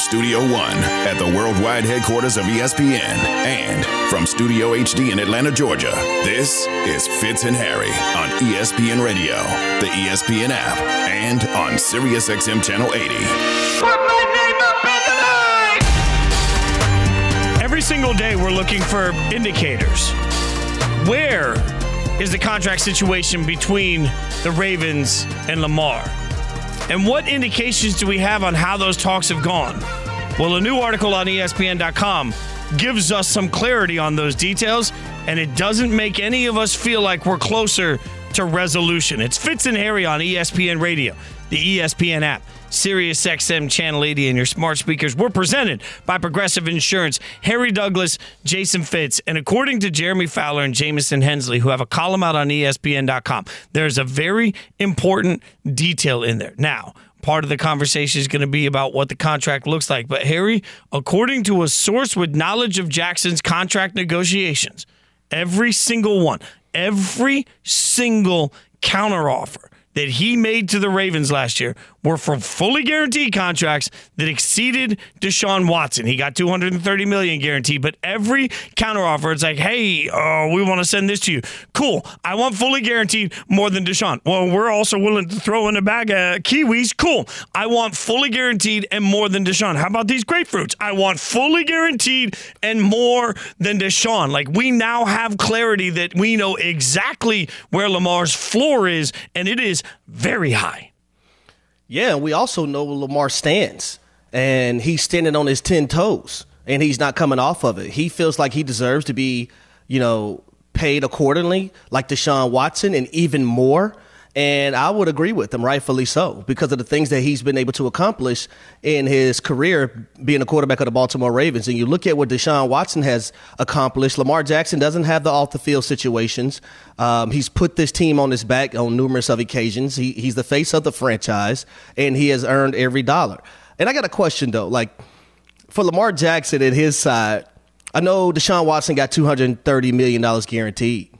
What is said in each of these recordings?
Studio One at the worldwide headquarters of ESPN and from Studio HD in Atlanta, Georgia, this is Fitz and Harry on ESPN Radio, the ESPN app, and on SiriusXM Channel 80. Every single day, we're looking for indicators. Where is the contract situation between the Ravens and Lamar? And what indications do we have on how those talks have gone? Well, a new article on ESPN.com gives us some clarity on those details, and it doesn't make any of us feel like we're closer to resolution. It's Fitz and Harry on ESPN Radio, the ESPN app. Sirius XM Channel 80 and your smart speakers were presented by Progressive Insurance, Harry Douglas, Jason Fitz, and according to Jeremy Fowler and Jamison Hensley, who have a column out on ESPN.com, there's a very important detail in there. Now, part of the conversation is going to be about what the contract looks like. But, Harry, according to a source with knowledge of Jackson's contract negotiations, every single one, every single counteroffer that he made to the Ravens last year were for fully guaranteed contracts that exceeded Deshaun Watson. He got 230 million guaranteed, but every counteroffer, it's like, hey, uh, we want to send this to you. Cool. I want fully guaranteed more than Deshaun. Well, we're also willing to throw in a bag of kiwis. Cool. I want fully guaranteed and more than Deshaun. How about these grapefruits? I want fully guaranteed and more than Deshaun. Like we now have clarity that we know exactly where Lamar's floor is, and it is very high. Yeah, we also know where Lamar stands, and he's standing on his ten toes, and he's not coming off of it. He feels like he deserves to be, you know, paid accordingly, like Deshaun Watson, and even more. And I would agree with him, rightfully so, because of the things that he's been able to accomplish in his career being a quarterback of the Baltimore Ravens. And you look at what Deshaun Watson has accomplished. Lamar Jackson doesn't have the off the field situations. Um, he's put this team on his back on numerous of occasions. He, he's the face of the franchise, and he has earned every dollar. And I got a question though, like for Lamar Jackson and his side, I know Deshaun Watson got two hundred thirty million dollars guaranteed.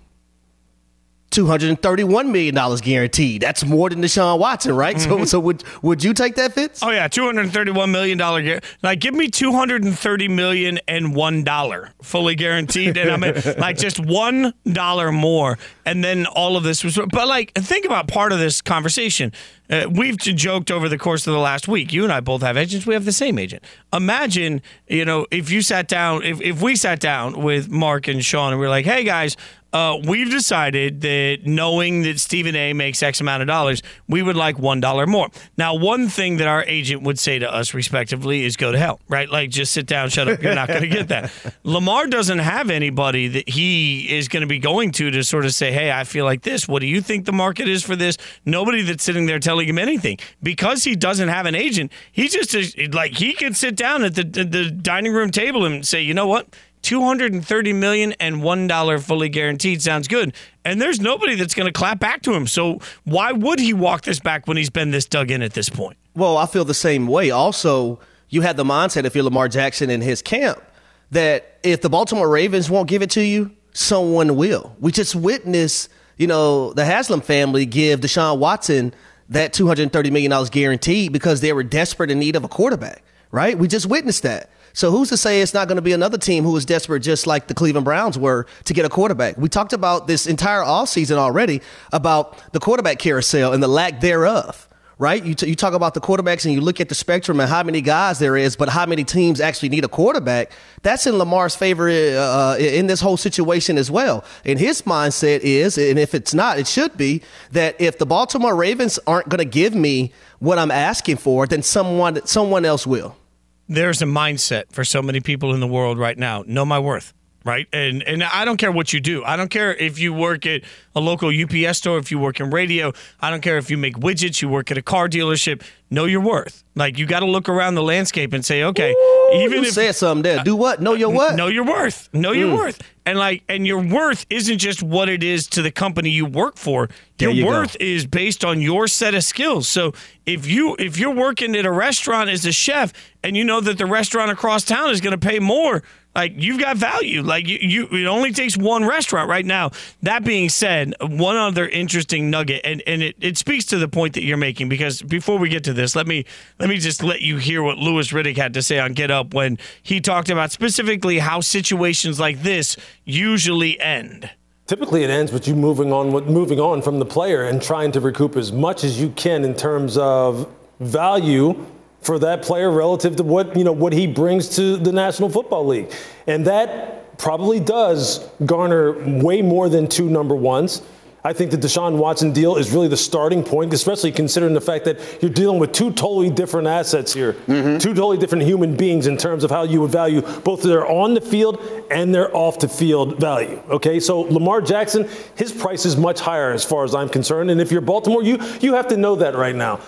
$231 million guaranteed. That's more than Deshaun Watson, right? So so would would you take that, Fitz? Oh yeah, two hundred thirty-one million dollar. Gar- like, give me two hundred and thirty million and one dollar fully guaranteed, and I mean, like just one dollar more, and then all of this was. But like, think about part of this conversation. Uh, we've joked over the course of the last week. You and I both have agents. We have the same agent. Imagine, you know, if you sat down, if if we sat down with Mark and Sean, and we are like, "Hey guys." Uh, we've decided that knowing that Stephen A makes X amount of dollars, we would like one dollar more. Now, one thing that our agent would say to us, respectively, is go to hell, right? Like, just sit down, shut up. You're not going to get that. Lamar doesn't have anybody that he is going to be going to to sort of say, hey, I feel like this. What do you think the market is for this? Nobody that's sitting there telling him anything because he doesn't have an agent. He just is like he could sit down at the, the dining room table and say, you know what? 230 million and one dollar fully guaranteed sounds good and there's nobody that's going to clap back to him so why would he walk this back when he's been this dug in at this point Well, I feel the same way. Also, you had the mindset if you're Lamar Jackson in his camp that if the Baltimore Ravens won't give it to you, someone will. We just witnessed, you know, the Haslam family give Deshaun Watson that $230 million guaranteed because they were desperate in need of a quarterback, right? We just witnessed that. So who's to say it's not going to be another team who is desperate just like the Cleveland Browns were to get a quarterback? We talked about this entire offseason already about the quarterback carousel and the lack thereof right? You, t- you talk about the quarterbacks and you look at the spectrum and how many guys there is, but how many teams actually need a quarterback. That's in Lamar's favor uh, in this whole situation as well. And his mindset is, and if it's not, it should be that if the Baltimore Ravens aren't going to give me what I'm asking for, then someone someone else will. There's a mindset for so many people in the world right now. Know my worth right? And and i don't care what you do. I don't care if you work at a local ups store if you work in radio i don't care if you make widgets you work at a car dealership know your worth like you got to look around the landscape and say okay even you if said something there. Do what? Know your what? know your worth know your mm. worth and like and your worth isn't just what it is to the company you work for your you go. worth is based on your set of skills so if you if you're working at a restaurant as a chef and you know that the restaurant across town is going to pay more Like you've got value. Like you, you, it only takes one restaurant right now. That being said, one other interesting nugget, and, and it, it speaks to the point that you're making. Because before we get to this, let me let me just let you hear what Louis Riddick had to say on Get Up when he talked about specifically how situations like this usually end. Typically, it ends with you moving on, moving on from the player and trying to recoup as much as you can in terms of value for that player relative to what you know what he brings to the National Football League, and that probably does garner way more than two number ones. I think the Deshaun Watson deal is really the starting point, especially considering the fact that you're dealing with two totally different assets here, mm-hmm. two totally different human beings in terms of how you would value both their on the field and their off the field value. Okay, so Lamar Jackson, his price is much higher as far as I'm concerned, and if you're Baltimore, you you have to know that right now.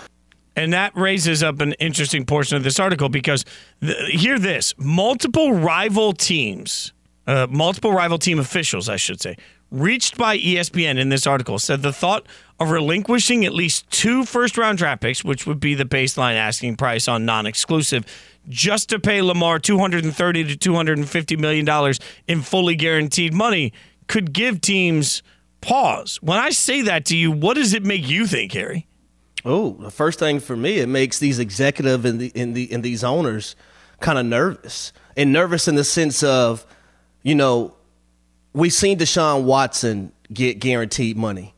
And that raises up an interesting portion of this article because the, hear this multiple rival teams, uh, multiple rival team officials, I should say, reached by ESPN in this article said the thought of relinquishing at least two first round draft picks, which would be the baseline asking price on non exclusive, just to pay Lamar 230 to 250 million dollars in fully guaranteed money could give teams pause. When I say that to you, what does it make you think, Harry? Oh, the first thing for me, it makes these executive and the in the and these owners kind of nervous, and nervous in the sense of, you know, we've seen Deshaun Watson get guaranteed money.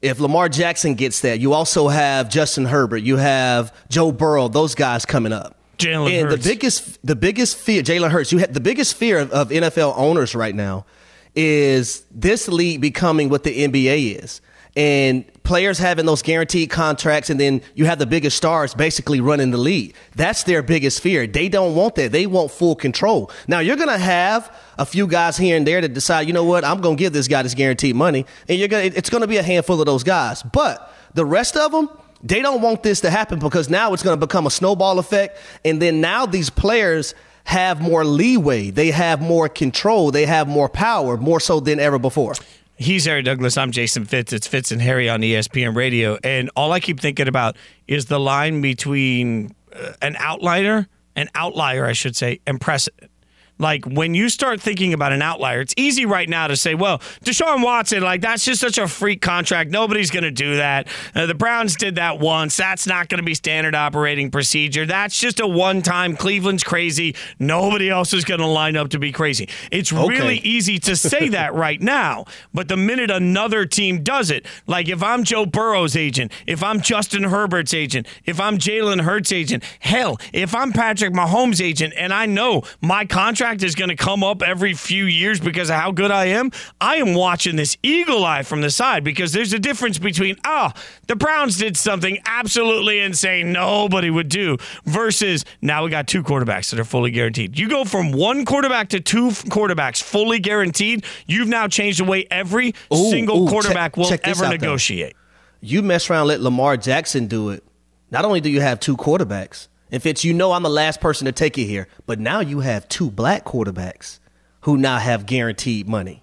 If Lamar Jackson gets that, you also have Justin Herbert, you have Joe Burrow, those guys coming up. Jalen and Hurts. the biggest the biggest fear, Jalen Hurts, you have the biggest fear of, of NFL owners right now is this league becoming what the NBA is and players having those guaranteed contracts and then you have the biggest stars basically running the league. That's their biggest fear. They don't want that. They want full control. Now you're going to have a few guys here and there that decide, you know what, I'm going to give this guy this guaranteed money and you're going to it's going to be a handful of those guys. But the rest of them they don't want this to happen because now it's going to become a snowball effect and then now these players have more leeway. They have more control. They have more power, more so than ever before. He's Harry Douglas. I'm Jason Fitz. It's Fitz and Harry on ESPN Radio. And all I keep thinking about is the line between uh, an outliner, an outlier, I should say, and precedent. Like when you start thinking about an outlier, it's easy right now to say, well, Deshaun Watson, like that's just such a freak contract. Nobody's going to do that. Uh, the Browns did that once. That's not going to be standard operating procedure. That's just a one time. Cleveland's crazy. Nobody else is going to line up to be crazy. It's okay. really easy to say that right now. But the minute another team does it, like if I'm Joe Burrow's agent, if I'm Justin Herbert's agent, if I'm Jalen Hurts' agent, hell, if I'm Patrick Mahomes' agent, and I know my contract contract is going to come up every few years because of how good I am, I am watching this eagle eye from the side because there's a difference between, oh, the Browns did something absolutely insane nobody would do versus now we got two quarterbacks that are fully guaranteed. You go from one quarterback to two quarterbacks fully guaranteed, you've now changed the way every ooh, single ooh, quarterback check, will check ever negotiate. Though. You mess around, let Lamar Jackson do it. Not only do you have two quarterbacks, if it's you know I'm the last person to take it here, but now you have two black quarterbacks who now have guaranteed money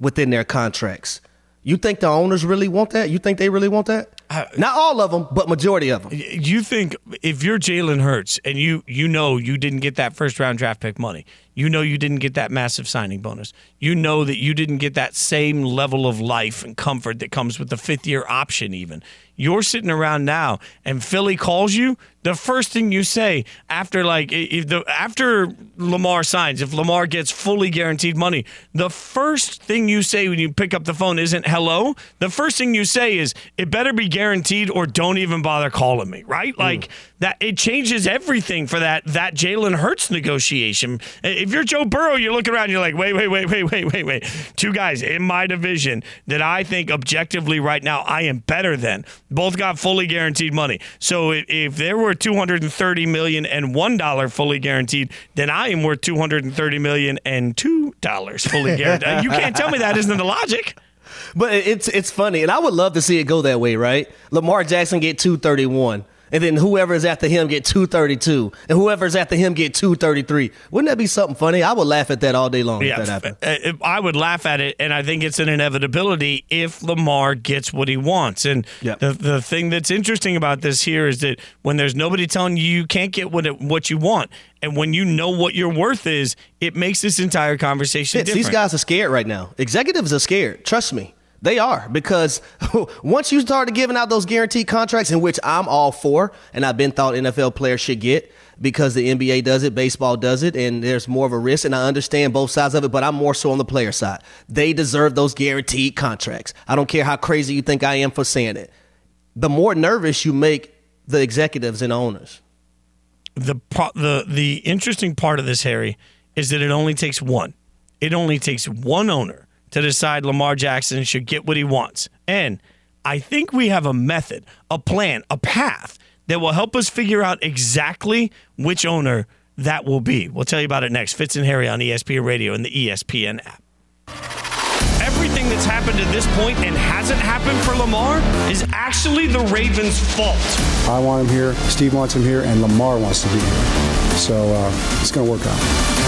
within their contracts. You think the owners really want that? You think they really want that? Not all of them, but majority of them. You think if you're Jalen Hurts and you you know you didn't get that first round draft pick money, you know you didn't get that massive signing bonus, you know that you didn't get that same level of life and comfort that comes with the fifth year option, even. You're sitting around now, and Philly calls you. The first thing you say after like if the after Lamar signs, if Lamar gets fully guaranteed money, the first thing you say when you pick up the phone isn't hello. The first thing you say is it better be guaranteed or don't even bother calling me. Right? Mm. Like that. It changes everything for that that Jalen Hurts negotiation. If you're Joe Burrow, you're looking around, you're like, wait, wait, wait, wait, wait, wait, wait. Two guys in my division that I think objectively right now I am better than both got fully guaranteed money. So if, if there were 230 million and one dollar fully guaranteed, then I am worth 230 million and two dollars fully guaranteed. you can't tell me that isn't the logic. But it's it's funny, and I would love to see it go that way, right? Lamar Jackson get 231 and then whoever is after him get 232, and whoever's after him get 233. Wouldn't that be something funny? I would laugh at that all day long yeah, if that happened. Uh, I would laugh at it, and I think it's an inevitability if Lamar gets what he wants. And Yep. the the thing that's interesting about this here is that when there's nobody telling you you can't get what it, what you want, and when you know what your worth is, it makes this entire conversation Fitz, different. these guys are scared right now. Executives are scared. Trust me. They are because once you started giving out those guaranteed contracts, in which I'm all for, and I've been thought NFL players should get because the NBA does it, baseball does it, and there's more of a risk, and I understand both sides of it, but I'm more so on the player side. They deserve those guaranteed contracts. I don't care how crazy you think I am for saying it. The more nervous you make the executives and owners. the the the interesting part of this, Harry, is that it only takes one. It only takes one owner to decide Lamar Jackson should get what he wants. And I think we have a method, a plan, a path that will help us figure out exactly which owner that will be. We'll tell you about it next. Fitz and Harry on ESPN Radio and the ESPN app. Everything that's happened to this point and hasn't happened for Lamar is actually the Ravens' fault. I want him here, Steve wants him here, and Lamar wants to be here. So uh, it's going to work out.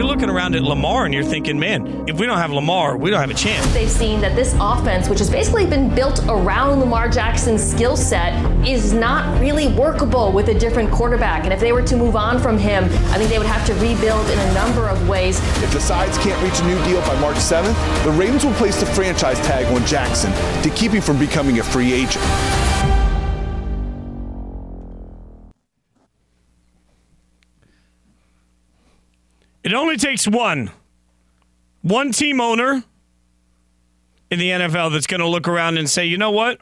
You're looking around at Lamar and you're thinking, man, if we don't have Lamar, we don't have a chance. They've seen that this offense, which has basically been built around Lamar Jackson's skill set, is not really workable with a different quarterback. And if they were to move on from him, I think they would have to rebuild in a number of ways. If the sides can't reach a new deal by March 7th, the Ravens will place the franchise tag on Jackson to keep him from becoming a free agent. It only takes one. One team owner in the NFL that's going to look around and say, you know what?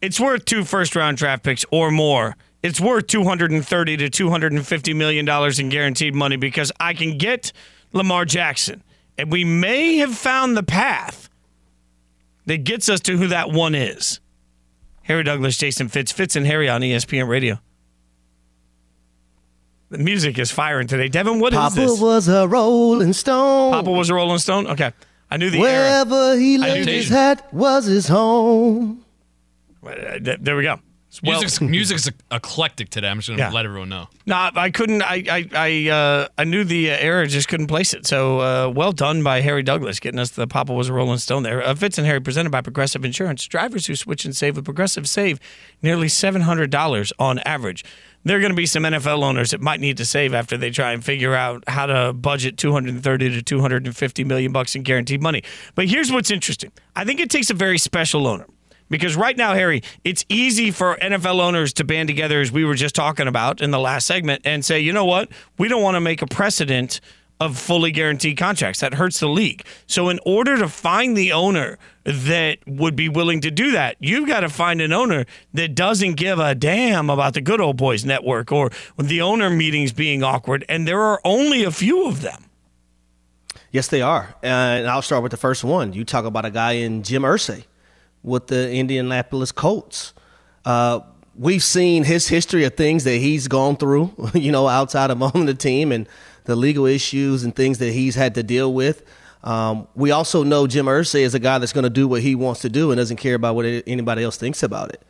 It's worth two first round draft picks or more. It's worth 230 to 250 million dollars in guaranteed money because I can get Lamar Jackson. And we may have found the path that gets us to who that one is. Harry Douglas, Jason Fitz, Fitz and Harry on ESPN Radio. The music is firing today. Devin, what is Papa this? was a rolling stone. Papa was a Rolling Stone? Okay. I knew the era. Wherever he I laid his the- hat was his home. Uh, There we go. Well, music's, music's eclectic today. I'm just gonna Yeah. let everyone know. no, I couldn't. I I I, uh, I knew the uh, era, just couldn't place it. So uh, well done by Harry Douglas getting us the Papa was a Rolling Stone there. Uh, Fitz and Harry presented by Progressive Insurance. Drivers who switch and save with Progressive save nearly seven hundred dollars on average. There are going to be some NFL owners that might need to save after they try and figure out how to budget 230 to 250 million bucks in guaranteed money. But here's what's interesting. I think it takes a very special owner. Because right now, Harry, it's easy for NFL owners to band together, as we were just talking about in the last segment, and say, you know what? We don't want to make a precedent of fully guaranteed contracts. That hurts the league. So, in order to find the owner that would be willing to do that, you've got to find an owner that doesn't give a damn about the good old boys network or the owner meetings being awkward. And there are only a few of them. Yes, they are. And I'll start with the first one. You talk about a guy in Jim Irsay with the Indianapolis Colts. Uh, we've seen his history of things that he's gone through, you know, outside of owning the team and the legal issues and things that he's had to deal with. Um, we also know Jim Irsay is a guy that's going to do what he wants to do and doesn't care about what anybody else thinks about it.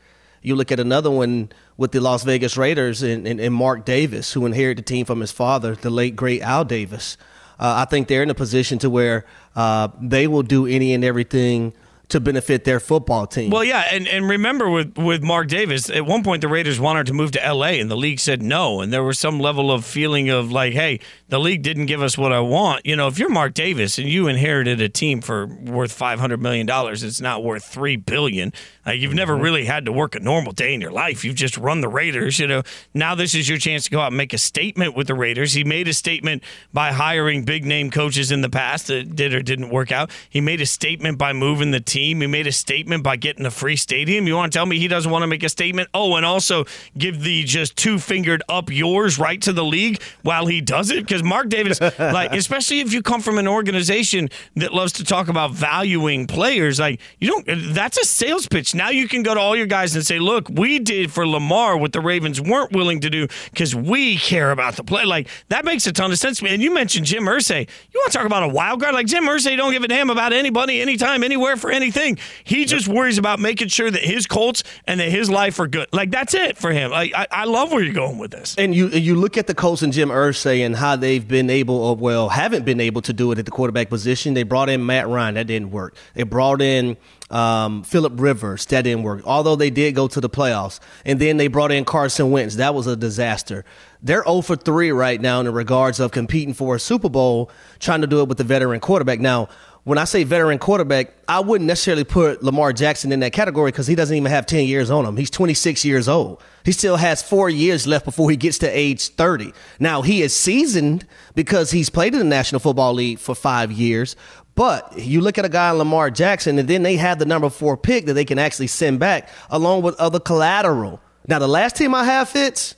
You look at another one with the Las Vegas Raiders and, and, and Mark Davis, who inherited the team from his father, the late great Al Davis. Uh, I think they're in a position to where uh, they will do any and everything to benefit their football team. Well, yeah, and, and remember with, with Mark Davis, at one point the Raiders wanted to move to L.A. and the league said no, and there was some level of feeling of like, hey, the league didn't give us what I want. You know, if you're Mark Davis and you inherited a team for worth five hundred million dollars, it's not worth three billion. Like you've never mm-hmm. really had to work a normal day in your life. You've just run the Raiders. You know, now this is your chance to go out and make a statement with the Raiders. He made a statement by hiring big name coaches in the past that did or didn't work out. He made a statement by moving the team team. He made a statement by getting a free stadium. You want to tell me he doesn't want to make a statement? Oh, and also give the just two fingered up yours right to the league while he does it? Because Mark Davis, like, especially if you come from an organization that loves to talk about valuing players, like, you don't, that's a sales pitch. Now you can go to all your guys and say, look, we did for Lamar what the Ravens weren't willing to do because we care about the play. Like, that makes a ton of sense. To me. And you mentioned Jim Irsay. You want to talk about a wild card? Like, Jim Irsay don't give a damn about anybody, anytime, anywhere, for anything. He just worries about making sure that his Colts and that his life are good. Like, that's it for him. Like, I, I love where you're going with this. And you you look at the Colts and Jim Irsay and how they've been able, or well, haven't been able to do it at the quarterback position. They brought in Matt Ryan, that didn't work. They brought in um, Philip Rivers, that didn't work. Although they did go to the playoffs, and then they brought in Carson Wentz, that was a disaster. They're 0 for 3 right now in regards of competing for a Super Bowl, trying to do it with the veteran quarterback. Now, when I say veteran quarterback, I wouldn't necessarily put Lamar Jackson in that category because he doesn't even have 10 years on him. He's 26 years old. He still has four years left before he gets to age 30. Now, he is seasoned because he's played in the National Football League for five years. But you look at a guy Lamar Jackson, and then they have the number four pick that they can actually send back along with other collateral. Now, the last team I have Fitz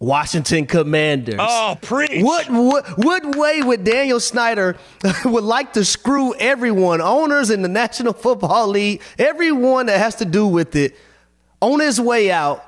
Washington Commanders. Oh, preach. What, what what way would Daniel Snyder would like to screw everyone, owners in the National Football League, everyone that has to do with it, on his way out,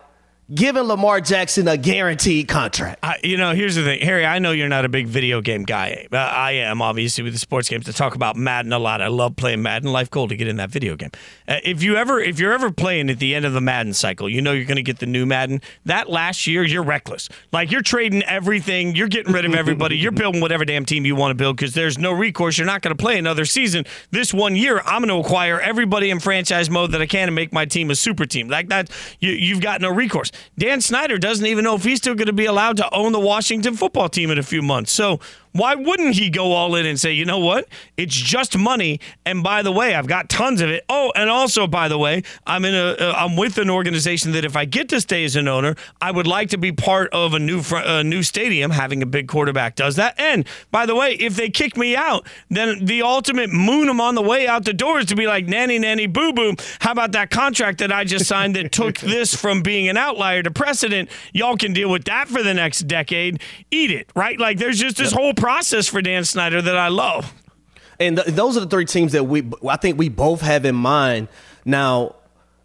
giving Lamar Jackson a guaranteed contract? I, you know, here's the thing, Harry. I know you're not a big video game guy. Uh, I am obviously with the sports games to talk about Madden a lot. I love playing Madden. Life goal to get in that video game. Uh, if you ever, if you're ever playing at the end of the Madden cycle, you know you're going to get the new Madden. That last year, you're reckless. Like you're trading everything. You're getting rid of everybody. you're building whatever damn team you want to build because there's no recourse. You're not going to play another season. This one year, I'm going to acquire everybody in franchise mode that I can and make my team a super team. Like that, you, you've got no recourse. Dan Snyder doesn't even know if he's still going to be allowed to own the Washington football team in a few months. So why wouldn't he go all in and say, you know what? It's just money. And by the way, I've got tons of it. Oh, and also, by the way, I'm in a, uh, I'm with an organization that if I get to stay as an owner, I would like to be part of a new, fr- a new stadium. Having a big quarterback does that. And by the way, if they kick me out, then the ultimate moon them on the way out the door is to be like, nanny, nanny, boo boo. How about that contract that I just signed that took this from being an outlier to precedent? Y'all can deal with that for the next decade. Eat it, right? Like there's just this whole process for Dan Snyder that I love. And th- those are the three teams that we I think we both have in mind. Now,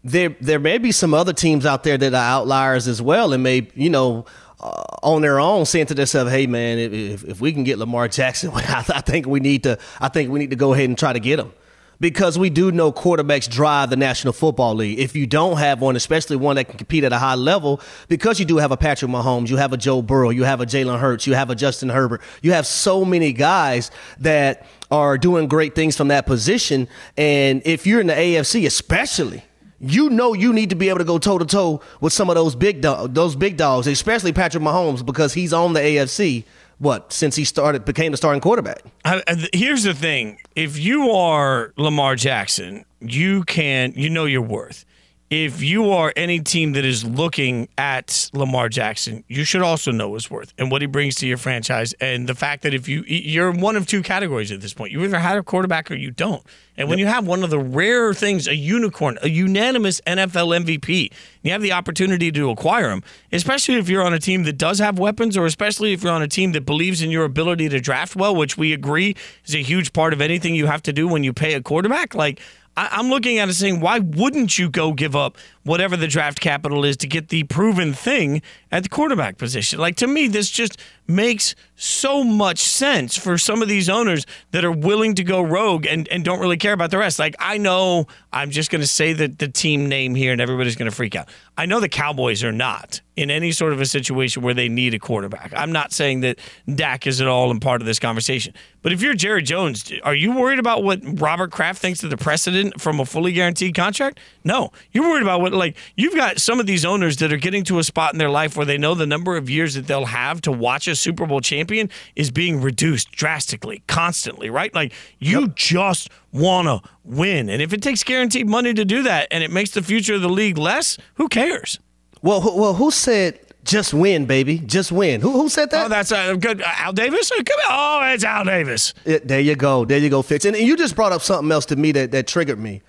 there there may be some other teams out there that are outliers as well, and may you know. Uh, on their own, saying to themselves, "Hey, man, if, if we can get Lamar Jackson, I, I think we need to. I think we need to go ahead and try to get him." Because we do know quarterbacks drive the National Football League. If you don't have one, especially one that can compete at a high level, because you do have a Patrick Mahomes, you have a Joe Burrow, you have a Jalen Hurts, you have a Justin Herbert, you have so many guys that are doing great things from that position. And if you're in the AFC, especially, you know you need to be able to go toe to toe with some of those big dog, those big dogs, especially Patrick Mahomes, because he's on the AFC what since he started became the starting quarterback. I, I- here's the thing: if you are Lamar Jackson, you can you know your worth. If you are any team that is looking at Lamar Jackson, you should also know his worth and what he brings to your franchise, and the fact that if you you're in one of two categories at this point, you either have a quarterback or you don't. And when you have one of the rare things, a unicorn, a unanimous NFL MVP, you have the opportunity to acquire him, especially if you're on a team that does have weapons, or especially if you're on a team that believes in your ability to draft well, which we agree is a huge part of anything you have to do when you pay a quarterback. Like, I- I'm looking at it saying, why wouldn't you go give up whatever the draft capital is to get the proven thing at the quarterback position? Like, to me, this just makes so much sense for some of these owners that are willing to go rogue and, and don't really care about the rest. Like, I know I'm just going to say the, the team name here and everybody's going to freak out. I know the Cowboys are not in any sort of a situation where they need a quarterback. I'm not saying that Dak is at all in part of this conversation. But if you're Jerry Jones, are you worried about what Robert Kraft thinks of the precedent from a fully guaranteed contract? No. You're worried about what, like, you've got some of these owners that are getting to a spot in their life where they know the number of years that they'll have to watch a Super Bowl champion is being reduced drastically, constantly, right? Like, you just want to win. And if it takes guaranteed money to do that and it makes the future of the league less, who cares? Well, who- well, who said just win, baby, just win? Who who said that? Oh, that's uh, good. Uh, Al Davis? Uh, Come on. Oh, it's Al Davis. It- there you go. There you go, Fitz. And you just brought up something else to me that, that triggered me.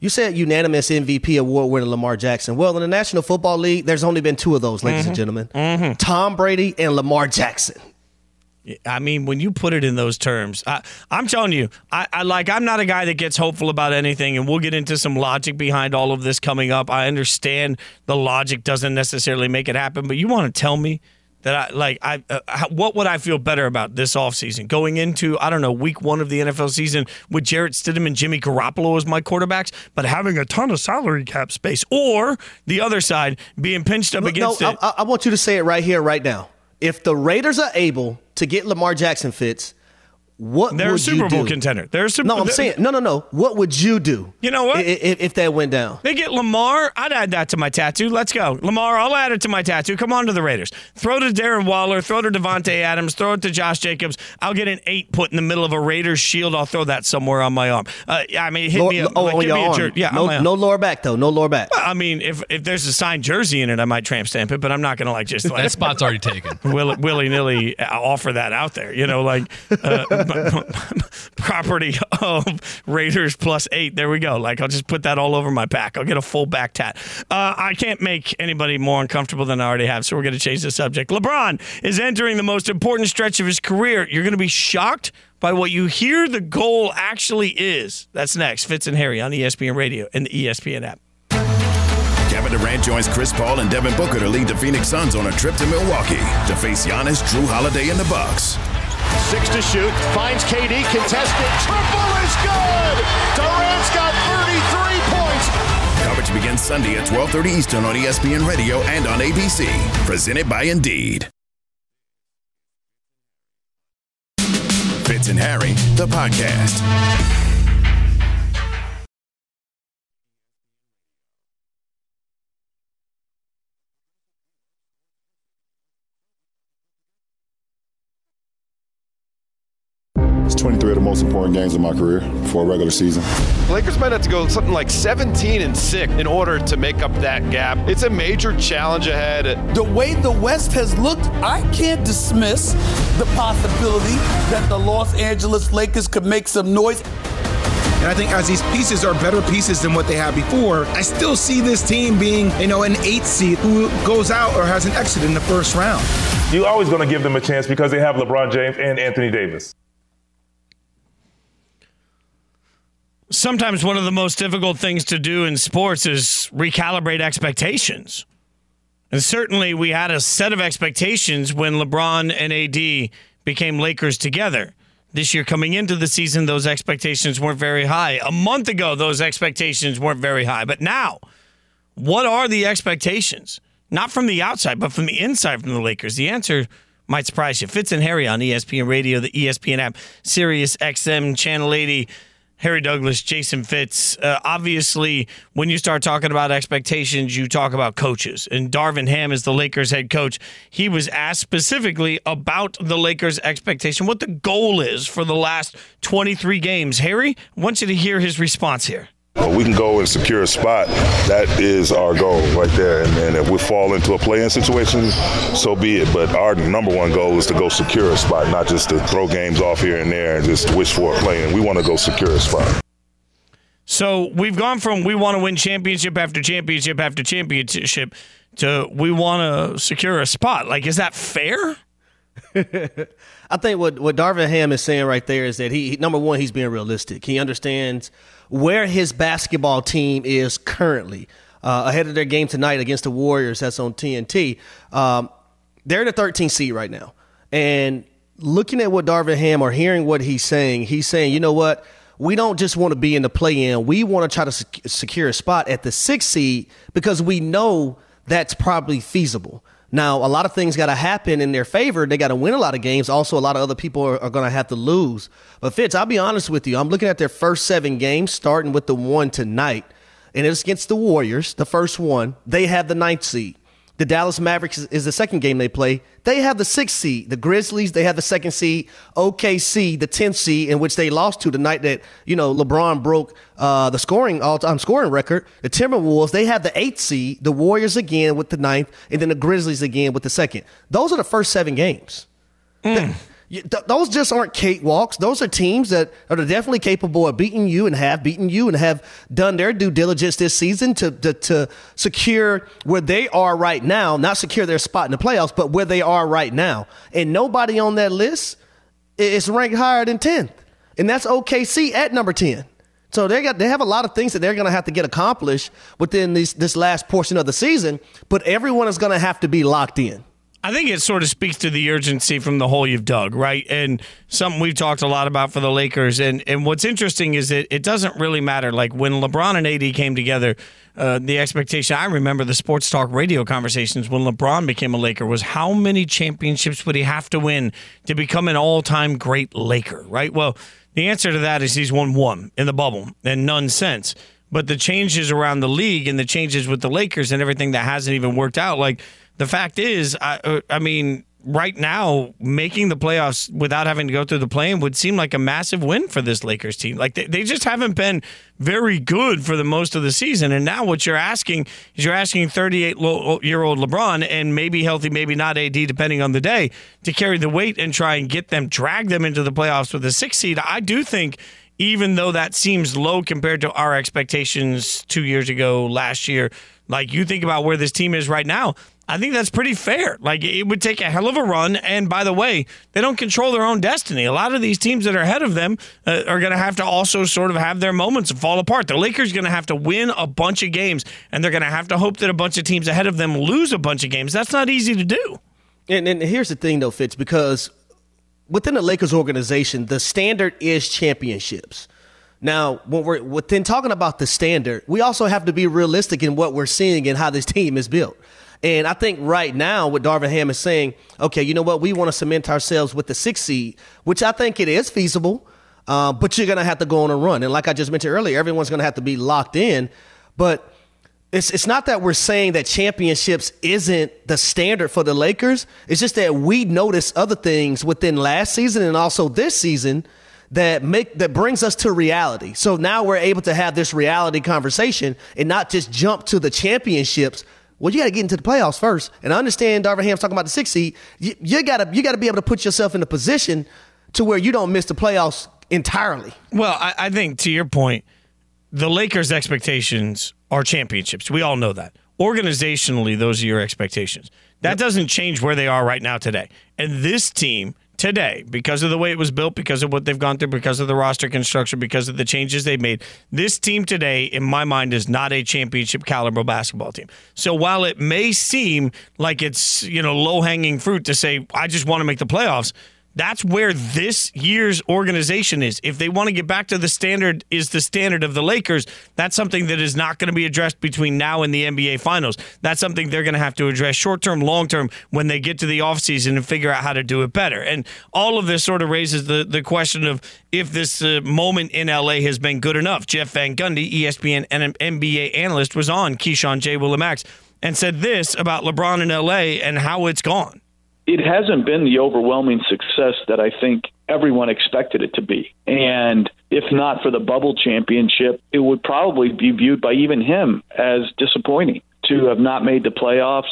You said unanimous MVP award winner Lamar Jackson. Well, in the National Football League, there's only been two of those, ladies Mm-hmm. and gentlemen Tom Brady and Lamar Jackson. I mean, when you put it in those terms, I, I'm telling you, I, I like. I'm not a guy that gets hopeful about anything, and we'll get into some logic behind all of this coming up. I understand the logic doesn't necessarily make it happen, but you want to tell me that I like. I uh, how, what would I feel better about this offseason going into I don't know week one of the NFL season with Jarrett Stidham and Jimmy Garoppolo as my quarterbacks, but having a ton of salary cap space, or the other side being pinched up No, against I, it. I, I want you to say it right here, right now. If the Raiders are able to get Lamar Jackson Fitz, what They're a would Super you Bowl do? contender. They're a Super. Bowl. No, I'm they're- saying no, no, no. What would you do? You know what? i- i- If, that went down, They get Lamar. I'd add that to my tattoo. Let's go. Lamar, I'll add it to my tattoo. Come on to the Raiders. Throw to Darren Waller. Throw to Davante Adams. Throw it to Josh Jacobs. I'll get an eight put in the middle of a Raiders shield. I'll throw that somewhere on my arm. Uh, I mean, hit Lower- me. A, oh, like, on give your me a arm. jer- Yeah, no, on my arm. no lower back though. No lower back. I mean, if if there's a signed jersey in it, I might tramp stamp it, but I'm not going to like just like That spot's already taken. willy nilly offer that out there. You know, like uh, property of Raiders plus eight. There we go. Like I'll just put that all over my back. I'll get a full back tat. Uh, I can't make anybody more uncomfortable than I already have, so we're going to change the subject. LeBron is entering the most important stretch of his career. You're going to be shocked by what you hear the goal actually is. That's next. Fitz and Harry on ESPN Radio and the ESPN app. Kevin Durant joins Chris Paul and Devin Booker to lead the Phoenix Suns on a trip to Milwaukee to face Giannis, Jrue Holiday, and the Bucks. Six to shoot. Finds KD. Contested. Triple is good. Durant's got 33 points. Coverage begins Sunday at 12:30 Eastern on ESPN Radio and on ABC. Presented by Indeed. Fitz and Harry, the podcast. 23 of the most important games of my career for a regular season. Lakers might have to go something like 17 and 6 in order to make up that gap. It's a major challenge ahead. The way the West has looked, I can't dismiss the possibility that the Los Angeles Lakers could make some noise. And I think as these pieces are better pieces than what they had before, I still see this team being, you know, an eight seed who goes out or has an exit in the first round. You're always going to give them a chance because they have LeBron James and Anthony Davis. Sometimes one of the most difficult things to do in sports is recalibrate expectations. And certainly we had a set of expectations when LeBron and AD became Lakers together. This year coming into the season, those expectations weren't very high. A month ago, those expectations weren't very high. But now, what are the expectations? Not from the outside, but from the inside from the Lakers. The answer might surprise you. Fitz and Harry on ESPN Radio, the ESPN app, Sirius XM, Channel 80. Harry Douglas, Jason Fitz. Uh, obviously, when you start talking about expectations, you talk about coaches. And Darvin Ham is the Lakers head coach. He was asked specifically about the Lakers' expectation, what the goal is for the last 23 games. Harry, I want you to hear his response here. But we can go and secure a spot. That is our goal right there. And, and if we fall into a play-in situation, so be it. But our number one goal is to go secure a spot, not just to throw games off here and there and just wish for a play-in. We want to go secure a spot. So we've gone from we want to win championship after championship after championship to we want to secure a spot. Like, is that fair? I think what what Darvin Ham is saying right there is that he number one he's being realistic. He understands where his basketball team is currently uh, ahead of their game tonight against the Warriors. That's on TNT. Um, they're in the 13th seed right now, and looking at what Darvin Ham or hearing what he's saying, he's saying, you know what? We don't just want to be in the play-in. We want to try to sec- secure a spot at the sixth seed because we know that's probably feasible. Now, a lot of things got to happen in their favor. They got to win a lot of games. Also, a lot of other people are, are going to have to lose. But Fitz, I'll be honest with you. I'm looking at their first seven games, starting with the one tonight, and it's against the Warriors, the first one. They have the ninth seed. The Dallas Mavericks is, the second game they play. They have the sixth seed. The Grizzlies, they have the second seed. OKC, the tenth seed, in which they lost to the night that you know LeBron broke uh, the scoring all-time scoring record. The Timberwolves, they have the eighth seed. The Warriors again with the ninth, and then the Grizzlies again with the second. Those are the first seven games. Th- Th- those just aren't cakewalks. Those are teams that are definitely capable of beating you and have beaten you and have done their due diligence this season to, to, to secure where they are right now, not secure their spot in the playoffs, but where they are right now. And nobody on that list is ranked higher than 10th. And that's OKC at number 10. So they got they have a lot of things that they're going to have to get accomplished within this this last portion of the season, but everyone is going to have to be locked in. I think it sort of speaks to the urgency from the hole you've dug, right? And something we've talked a lot about for the Lakers. And and what's interesting is that it doesn't really matter. Like when LeBron and AD came together, uh, the expectation I remember the sports talk radio conversations when LeBron became a Laker was how many championships would he have to win to become an all time great Laker, right? Well, the answer to that is he's won one in the bubble and none since. But the changes around the league and the changes with the Lakers and everything that hasn't even worked out, like the fact is, I, uh, I mean, right now, making the playoffs without having to go through the play-in would seem like a massive win for this Lakers team. Like they, they just haven't been very good for the most of the season. And now what you're asking is you're asking 38 year old LeBron and maybe healthy, maybe not AD, depending on the day, to carry the weight and try and get them, drag them into the playoffs with a six seed. I do think even though that seems low compared to our expectations two years ago, last year, like you think about where this team is right now, I think that's pretty fair. Like it would take a hell of a run. And by the way, they don't control their own destiny. A lot of these teams that are ahead of them uh, are going to have to also sort of have their moments fall apart. The Lakers are going to have to win a bunch of games, and they're going to have to hope that a bunch of teams ahead of them lose a bunch of games. That's not easy to do. And, and here's the thing, though, Fitz, because within the Lakers organization, the standard is championships. Now, when we're within talking about the standard, we also have to be realistic in what we're seeing and how this team is built. And I think right now, what Darvin Ham is saying, okay, you know what, we want to cement ourselves with the six seed, which I think it is feasible, uh, but you're going to have to go on a run. And like I just mentioned earlier, everyone's going to have to be locked in. But it's it's not that we're saying that championships isn't the standard for the Lakers. It's just that we notice other things within last season and also this season that make that brings us to reality. So now we're able to have this reality conversation and not just jump to the championships well, you got to get into the playoffs first. And I understand Darvin Ham's talking about the six seed. You, you got to you got to be able to put yourself in a position to where you don't miss the playoffs entirely. Well, I, I think to your point, the Lakers' expectations are championships. We all know that. Organizationally, those are your expectations. That doesn't change where they are right now today. And this team today because of the way it was built, because of what they've gone through, because of the roster construction, because of the changes they've made. This team today, in my mind, is not a championship caliber basketball team. So while it may seem like it's, you know, low hanging fruit to say, I just want to make the playoffs, that's where this year's organization is. If they want to get back to the standard is the standard of the Lakers, that's something that is not going to be addressed between now and the NBA finals. That's something they're going to have to address short term, long term when they get to the offseason and figure out how to do it better. And all of this sort of raises the, the question of if this uh, moment in LA has been good enough. Jeff Van Gundy, ESPN and NBA analyst, was on Keyshawn JWill and Max and said this about LeBron in LA and how it's gone it hasn't been the overwhelming success that I think everyone expected it to be. And if not for the bubble championship, it would probably be viewed by even him as disappointing to have not made the playoffs,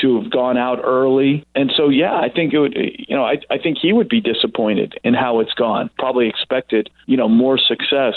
to have gone out early. And so, yeah, I think it would, you know, I, I think he would be disappointed in how it's gone. Probably expected, you know, more success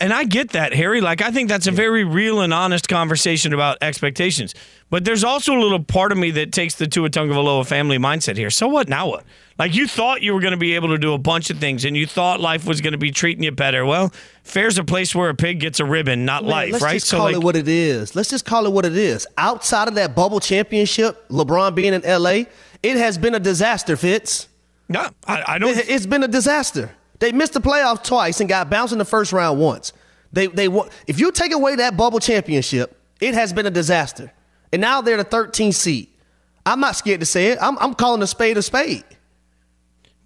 and I get that, Harry. Like, I think that's a very real and honest conversation about expectations. But there's also a little part of me that takes the Tua Tagovailoa family mindset here. So what? Now what? Like, you thought you were going to be able to do a bunch of things, and you thought life was going to be treating you better. Well, fair's a place where a pig gets a ribbon, not Man, life, let's right? Just so call like, it what it is. Let's just call it what it is. Outside of that bubble championship, LeBron being in LA, it has been a disaster, Fitz. Yeah, I, I don't. It, it's been a disaster. They missed the playoffs twice and got bounced in the first round once. They they if you take away that bubble championship, it has been a disaster. And now they're the 13th seed. I'm not scared to say it. I'm I'm calling a spade a spade.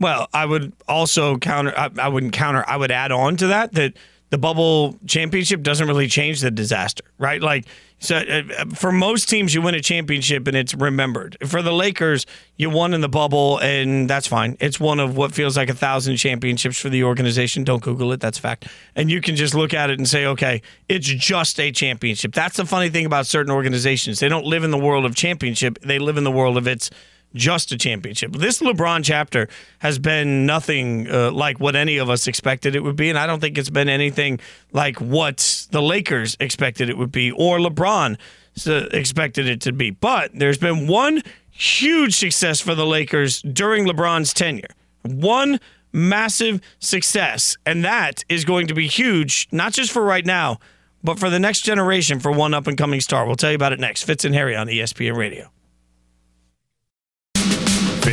Well, I would also counter. I, I wouldn't counter. I would add on to that that the bubble championship doesn't really change the disaster, right? Like, so uh, for most teams, you win a championship and it's remembered. For the Lakers, you won in the bubble, and that's fine. It's one of what feels like a thousand championships for the organization. Don't Google it, that's fact. And you can just look at it and say, okay, it's just a championship. That's the funny thing about certain organizations. They don't live in the world of championship, they live in the world of its just a championship. This LeBron chapter has been nothing uh, like what any of us expected it would be, and I don't think it's been anything like what the Lakers expected it would be or LeBron uh, expected it to be. But there's been one huge success for the Lakers during LeBron's tenure. One massive success, and that is going to be huge, not just for right now, but for the next generation for one up and coming star. We'll tell you about it next. Fitz and Harry on ESPN Radio.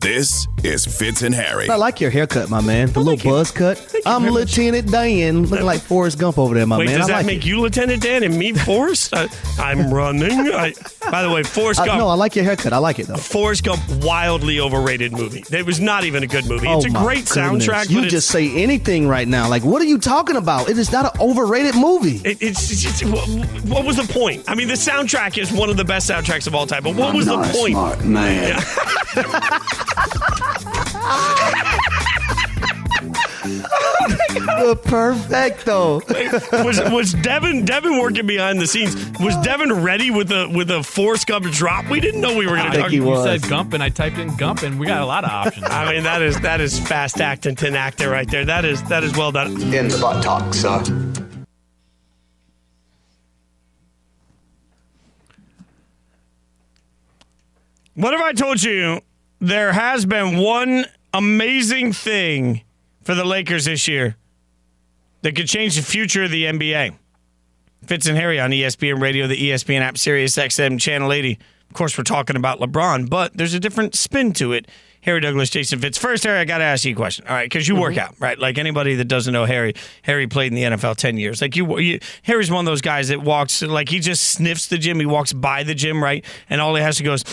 This is Fitz and Harry. I like your haircut, my man. The little buzz cut. I'm Lieutenant Dan, looking like Forrest Gump over there, my Wait, man. does I that like make it. you Lieutenant Dan and me Forrest? I, I'm running. I, by the way, Forrest Uh, Gump. no, I like your haircut. I like it though. Forrest Gump, wildly overrated movie. It was not even a good movie. Oh it's a great goodness. soundtrack. You just say anything right now. Like, what are you talking about? It is not an overrated movie. It, it's, it's, it's- what, what was the point? I mean, the soundtrack is one of the best soundtracks of all time. But what was the point? man. The perfecto. was was Devin Devin working behind the scenes? Was Devin ready with a with a Forrest Gump drop? We didn't know we were going to talk. You said Gump, and I typed in Gump, and we got a lot of options. I mean, that is that is fast acting to actor right there. That is that is well done. In the butt talk, sir. What if I told you there has been one amazing thing for the Lakers this year that could change the future of the NBA? Fitz and Harry on ESPN Radio, the ESPN app, Sirius XM, Channel 80. Of course, we're talking about LeBron, but there's a different spin to it. Harry Douglas, Jason Fitz. First, Harry, I got to ask you a question. All right, because you work out, right? Like anybody that doesn't know Harry, Harry played in the NFL 10 years. Like you, you, Harry's one of those guys that walks, like he just sniffs the gym. He walks by the gym, right? And all he has to go is,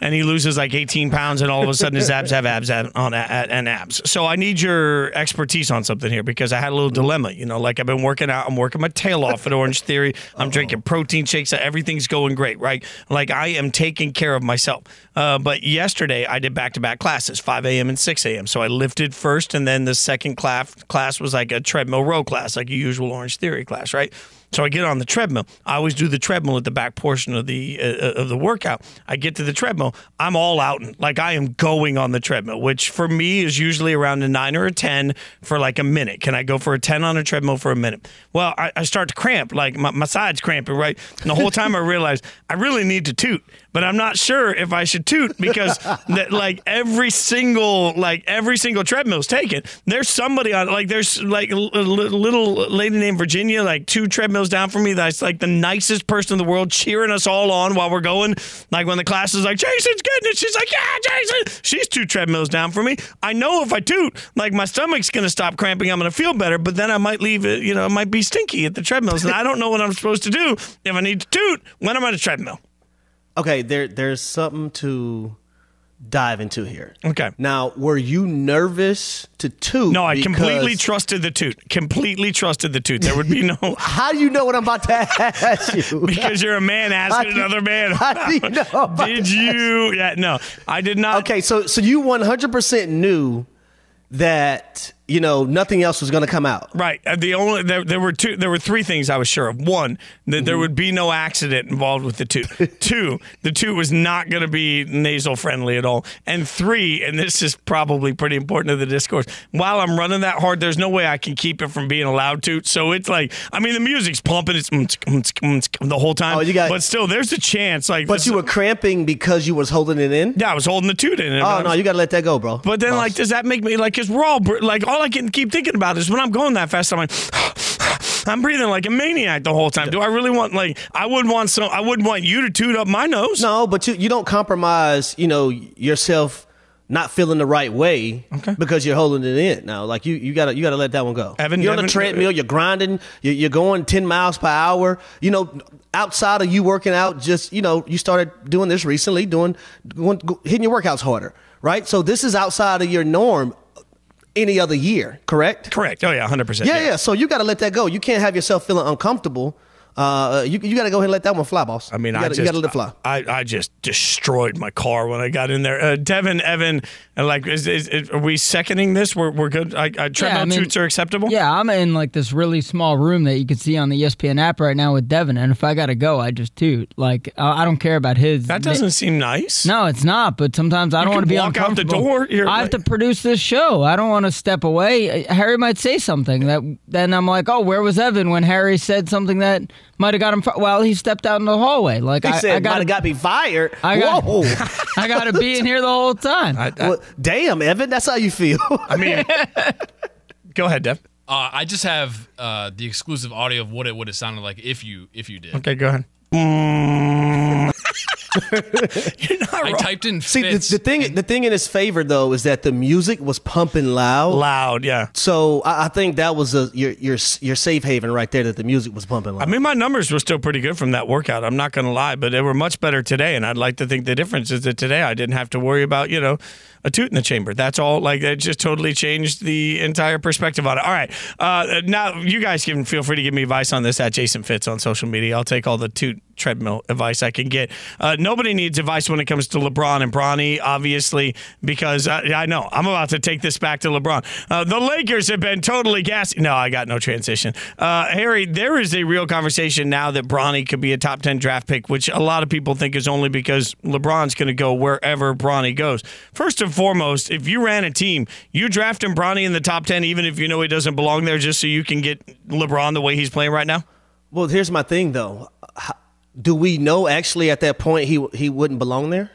and he loses like 18 pounds, and all of a sudden his abs have abs ab- on and abs. So I need your expertise on something here because I had a little dilemma. You know, like I've been working out, I'm working my tail off at Orange Theory. I'm drinking protein shakes. Everything's going great, right? Like I am taking care of myself. Uh, but yesterday I did back to back classes, 5 a.m. and 6 a.m. So I lifted first, and then the second class class was like a treadmill row class, like a usual Orange Theory class, right? So I get on the treadmill. I always do the treadmill at the back portion of the uh, of the workout. I get to the treadmill. I'm all out and like I am going on the treadmill, which for me is usually around a nine or a ten for like a minute. Can I go for a ten on a treadmill for a minute? Well, I, I start to cramp, like my, my sides cramping, right? And the whole time I realize I really need to toot, but I'm not sure if I should toot because that like every single like every single treadmill's taken. There's somebody on like there's like a little lady named Virginia, like two treadmills down for me. That's like the nicest person in the world, cheering us all on while we're going. Like when the class is like, Jason's getting it. She's like, Yeah, Jason. She's two treadmills down for me. I know if I toot, like my stomach's gonna stop cramping. I'm gonna feel better, but then I might leave it. You know, it might be stinky at the treadmills, and I don't know what I'm supposed to do if I need to toot when I'm on a treadmill. Okay, there there's something to dive into here. Okay. Now, were you nervous to toot? No, I completely trusted the toot. Completely trusted the toot. There would be no. How do you know what I'm about to ask you? because you're a man asking do another man. how do you know Did you? Yeah, no, I did not. Okay, so so you 100% knew that you know nothing else was going to come out. Right. Uh, The only there, there were two there were three things I was sure of. One, that Mm-hmm. there would be no accident involved with the toot. Two, the toot was not going to be nasal friendly at all. And three, and this is probably pretty important to the discourse. While I'm running that hard, there's no way I can keep it from being a loud toot. So it's like I mean the music's pumping, it's the whole time. Oh, you got- but still, there's a chance. Like, But you were cramping because you was holding it in. yeah, I was holding the toot in. Oh no, you got to let that go, bro. But then, like, does that make me like? Cause we're all like, all I can keep thinking about is when I'm going that fast, I'm like, I'm breathing like a maniac the whole time. Do I really want like? I would want some. I wouldn't want you to toot up my nose. No, but you you don't compromise. You know yourself not feeling the right way because you're holding it in. Now, like you you gotta you gotta let that one go. Evan- you're on Evan- the treadmill. You're grinding. You're, you're going ten miles per hour. You know. Outside of you working out, just you know, you started doing this recently, doing, going, hitting your workouts harder, right? So this is outside of your norm. Any other year, correct? Correct. Oh yeah, hundred percent. Yeah, yeah. So you got to let that go. You can't have yourself feeling uncomfortable Uh, you you got to go ahead and let that one fly, boss. I mean, you I gotta, just you got to let it fly. I, I just destroyed my car when I got in there. Uh, Devin, Evan, and like, is, is, is, are we seconding this? We're, we're good. I, I treadmill I mean- toots are acceptable. Yeah, I'm in like this really small room that you can see on the ESPN app right now with Devin, and if I gotta go, I just toot. Like I I don't care about his. That doesn't seem nice. No, it's not. But sometimes I You don't want to can be walk out the door, you're I have to produce this show. I don't want to step away. Harry might say something that then I'm like, oh, where was Evan when Harry said something that might have got him? Fi- well, he stepped out in the hallway. Like He I, said, I "Might gotta have got me fired." I got, Whoa. I got to be in here the whole time. Well, damn, Evan, that's how you feel. I mean, go ahead, Dev. Uh, I just have uh, the exclusive audio of what it would have sounded like if you if you did. Okay, go ahead. I typed in See, the, the thing, the thing in his favor though is that the music was pumping loud. Loud, yeah. So I, I think that was a your your your safe haven right there. That the music was pumping loud. I mean, my numbers were still pretty good from that workout. I'm not going to lie, but they were much better today. And I'd like to think the difference is that today I didn't have to worry about, you know, a toot in the chamber. That's all. Like, that just totally changed the entire perspective on it. All right. Uh, now, you guys can feel free to give me advice on this at Jason Fitz on social media. I'll take all the toot treadmill advice I can get. Uh, nobody needs advice when it comes to LeBron and Bronny, obviously, because I, I know I'm about to take this back to LeBron. Uh, the Lakers have been totally gassy. No, I got no transition. Uh, Harry, there is a real conversation now that Bronny could be a top 10 draft pick, which a lot of people think is only because LeBron's going to go wherever Bronny goes. First and foremost, if you ran a team, you draft him Bronny in the top 10, even if you know he doesn't belong there, just so you can get LeBron the way he's playing right now? well, here's my thing though. H- Do we know actually at that point he he wouldn't belong there?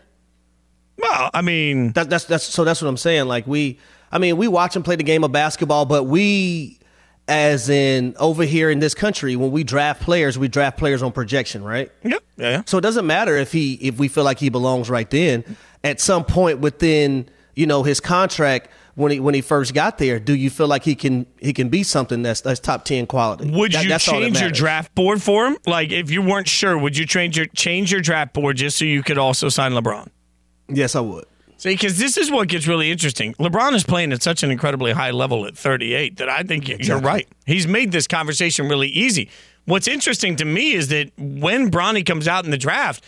Well, I mean, that, that's that's so that's what I'm saying. Like we, I mean, we watch him play the game of basketball, but we, as in over here in this country, when we draft players, we draft players on projection, right? Yep. Yeah. yeah. So it doesn't matter if he if we feel like he belongs right then. At some point within you know his contract when he when he first got there, do you feel like he can he can be something that's that's top ten quality? Would That- you that's all that change your draft board for him? Like, if you weren't sure, would you change your change your draft board just so you could also sign LeBron? Yes, I would. See, because this is what gets really interesting. LeBron is playing at such an incredibly high level at 38 that I think you're right. He's made this conversation really easy. What's interesting to me is that when Bronny comes out in the draft,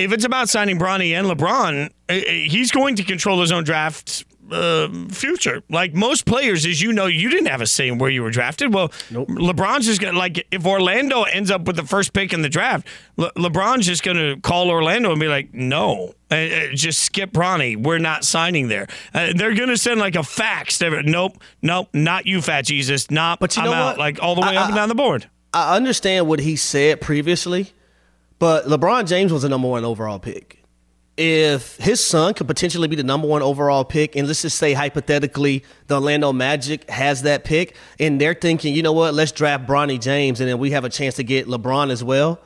if it's about signing Bronny and LeBron, he's going to control his own draft uh, future. Like most players, as you know, you didn't have a say in where you were drafted. Well, LeBron's just going to, like, if Orlando ends up with the first pick in the draft, Le- LeBron's just going to call Orlando and be like, no, uh, uh, just skip Bronny. We're not signing there. Uh, they're going to send like a fax. They're, nope, nope, not you, Fat Jesus. Not, But you I'm know out. what? Like all the way I- up and down the board. I understand what he said previously, but LeBron James was the number one overall pick. If his son could potentially be the number one overall pick, and let's just say hypothetically the Orlando Magic has that pick, and they're thinking, you know what, let's draft Bronny James, and then we have a chance to get LeBron as well.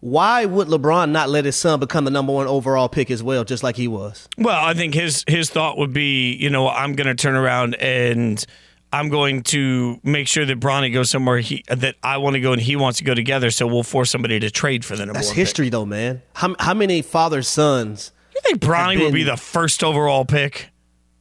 Why would LeBron not let his son become the number one overall pick as well, just like he was? Well, I think his his thought would be, you know, I'm going to turn around and I'm going to make sure that Bronny goes somewhere he, that I want to go and he wants to go together. So we'll force somebody to trade for the number That's one history, though, man. How, how many father sons? You think Bronny have would be the first overall pick?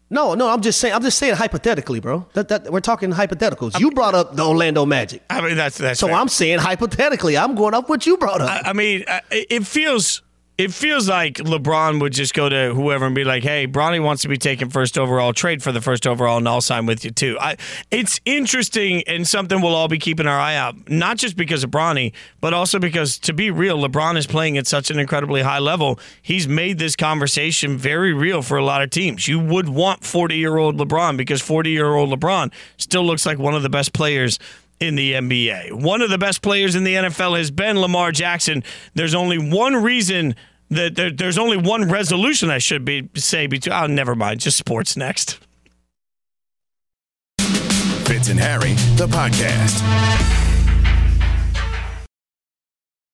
No, no, I'm just saying. I'm just saying hypothetically, bro. That, that we're talking hypotheticals. You brought up the Orlando Magic. I mean, that's that's. So fair. I'm saying hypothetically. I'm going up what you brought up. I, I mean, it feels it feels like LeBron would just go to whoever and be like, "Hey, Bronny wants to be taken first overall. Trade for the first overall, and I'll sign with you too." I, it's interesting and something we'll all be keeping our eye out, not just because of Bronny, but also because, to be real, LeBron is playing at such an incredibly high level. He's made this conversation very real for a lot of teams. You would want forty-year-old LeBron because forty-year-old LeBron still looks like one of the best players in the NBA. One of the best players in the NFL has been Lamar Jackson. There's only one reason that there, there's only one resolution I should be say between. Oh, never mind. Just sports next. Fitz and Harry, the podcast.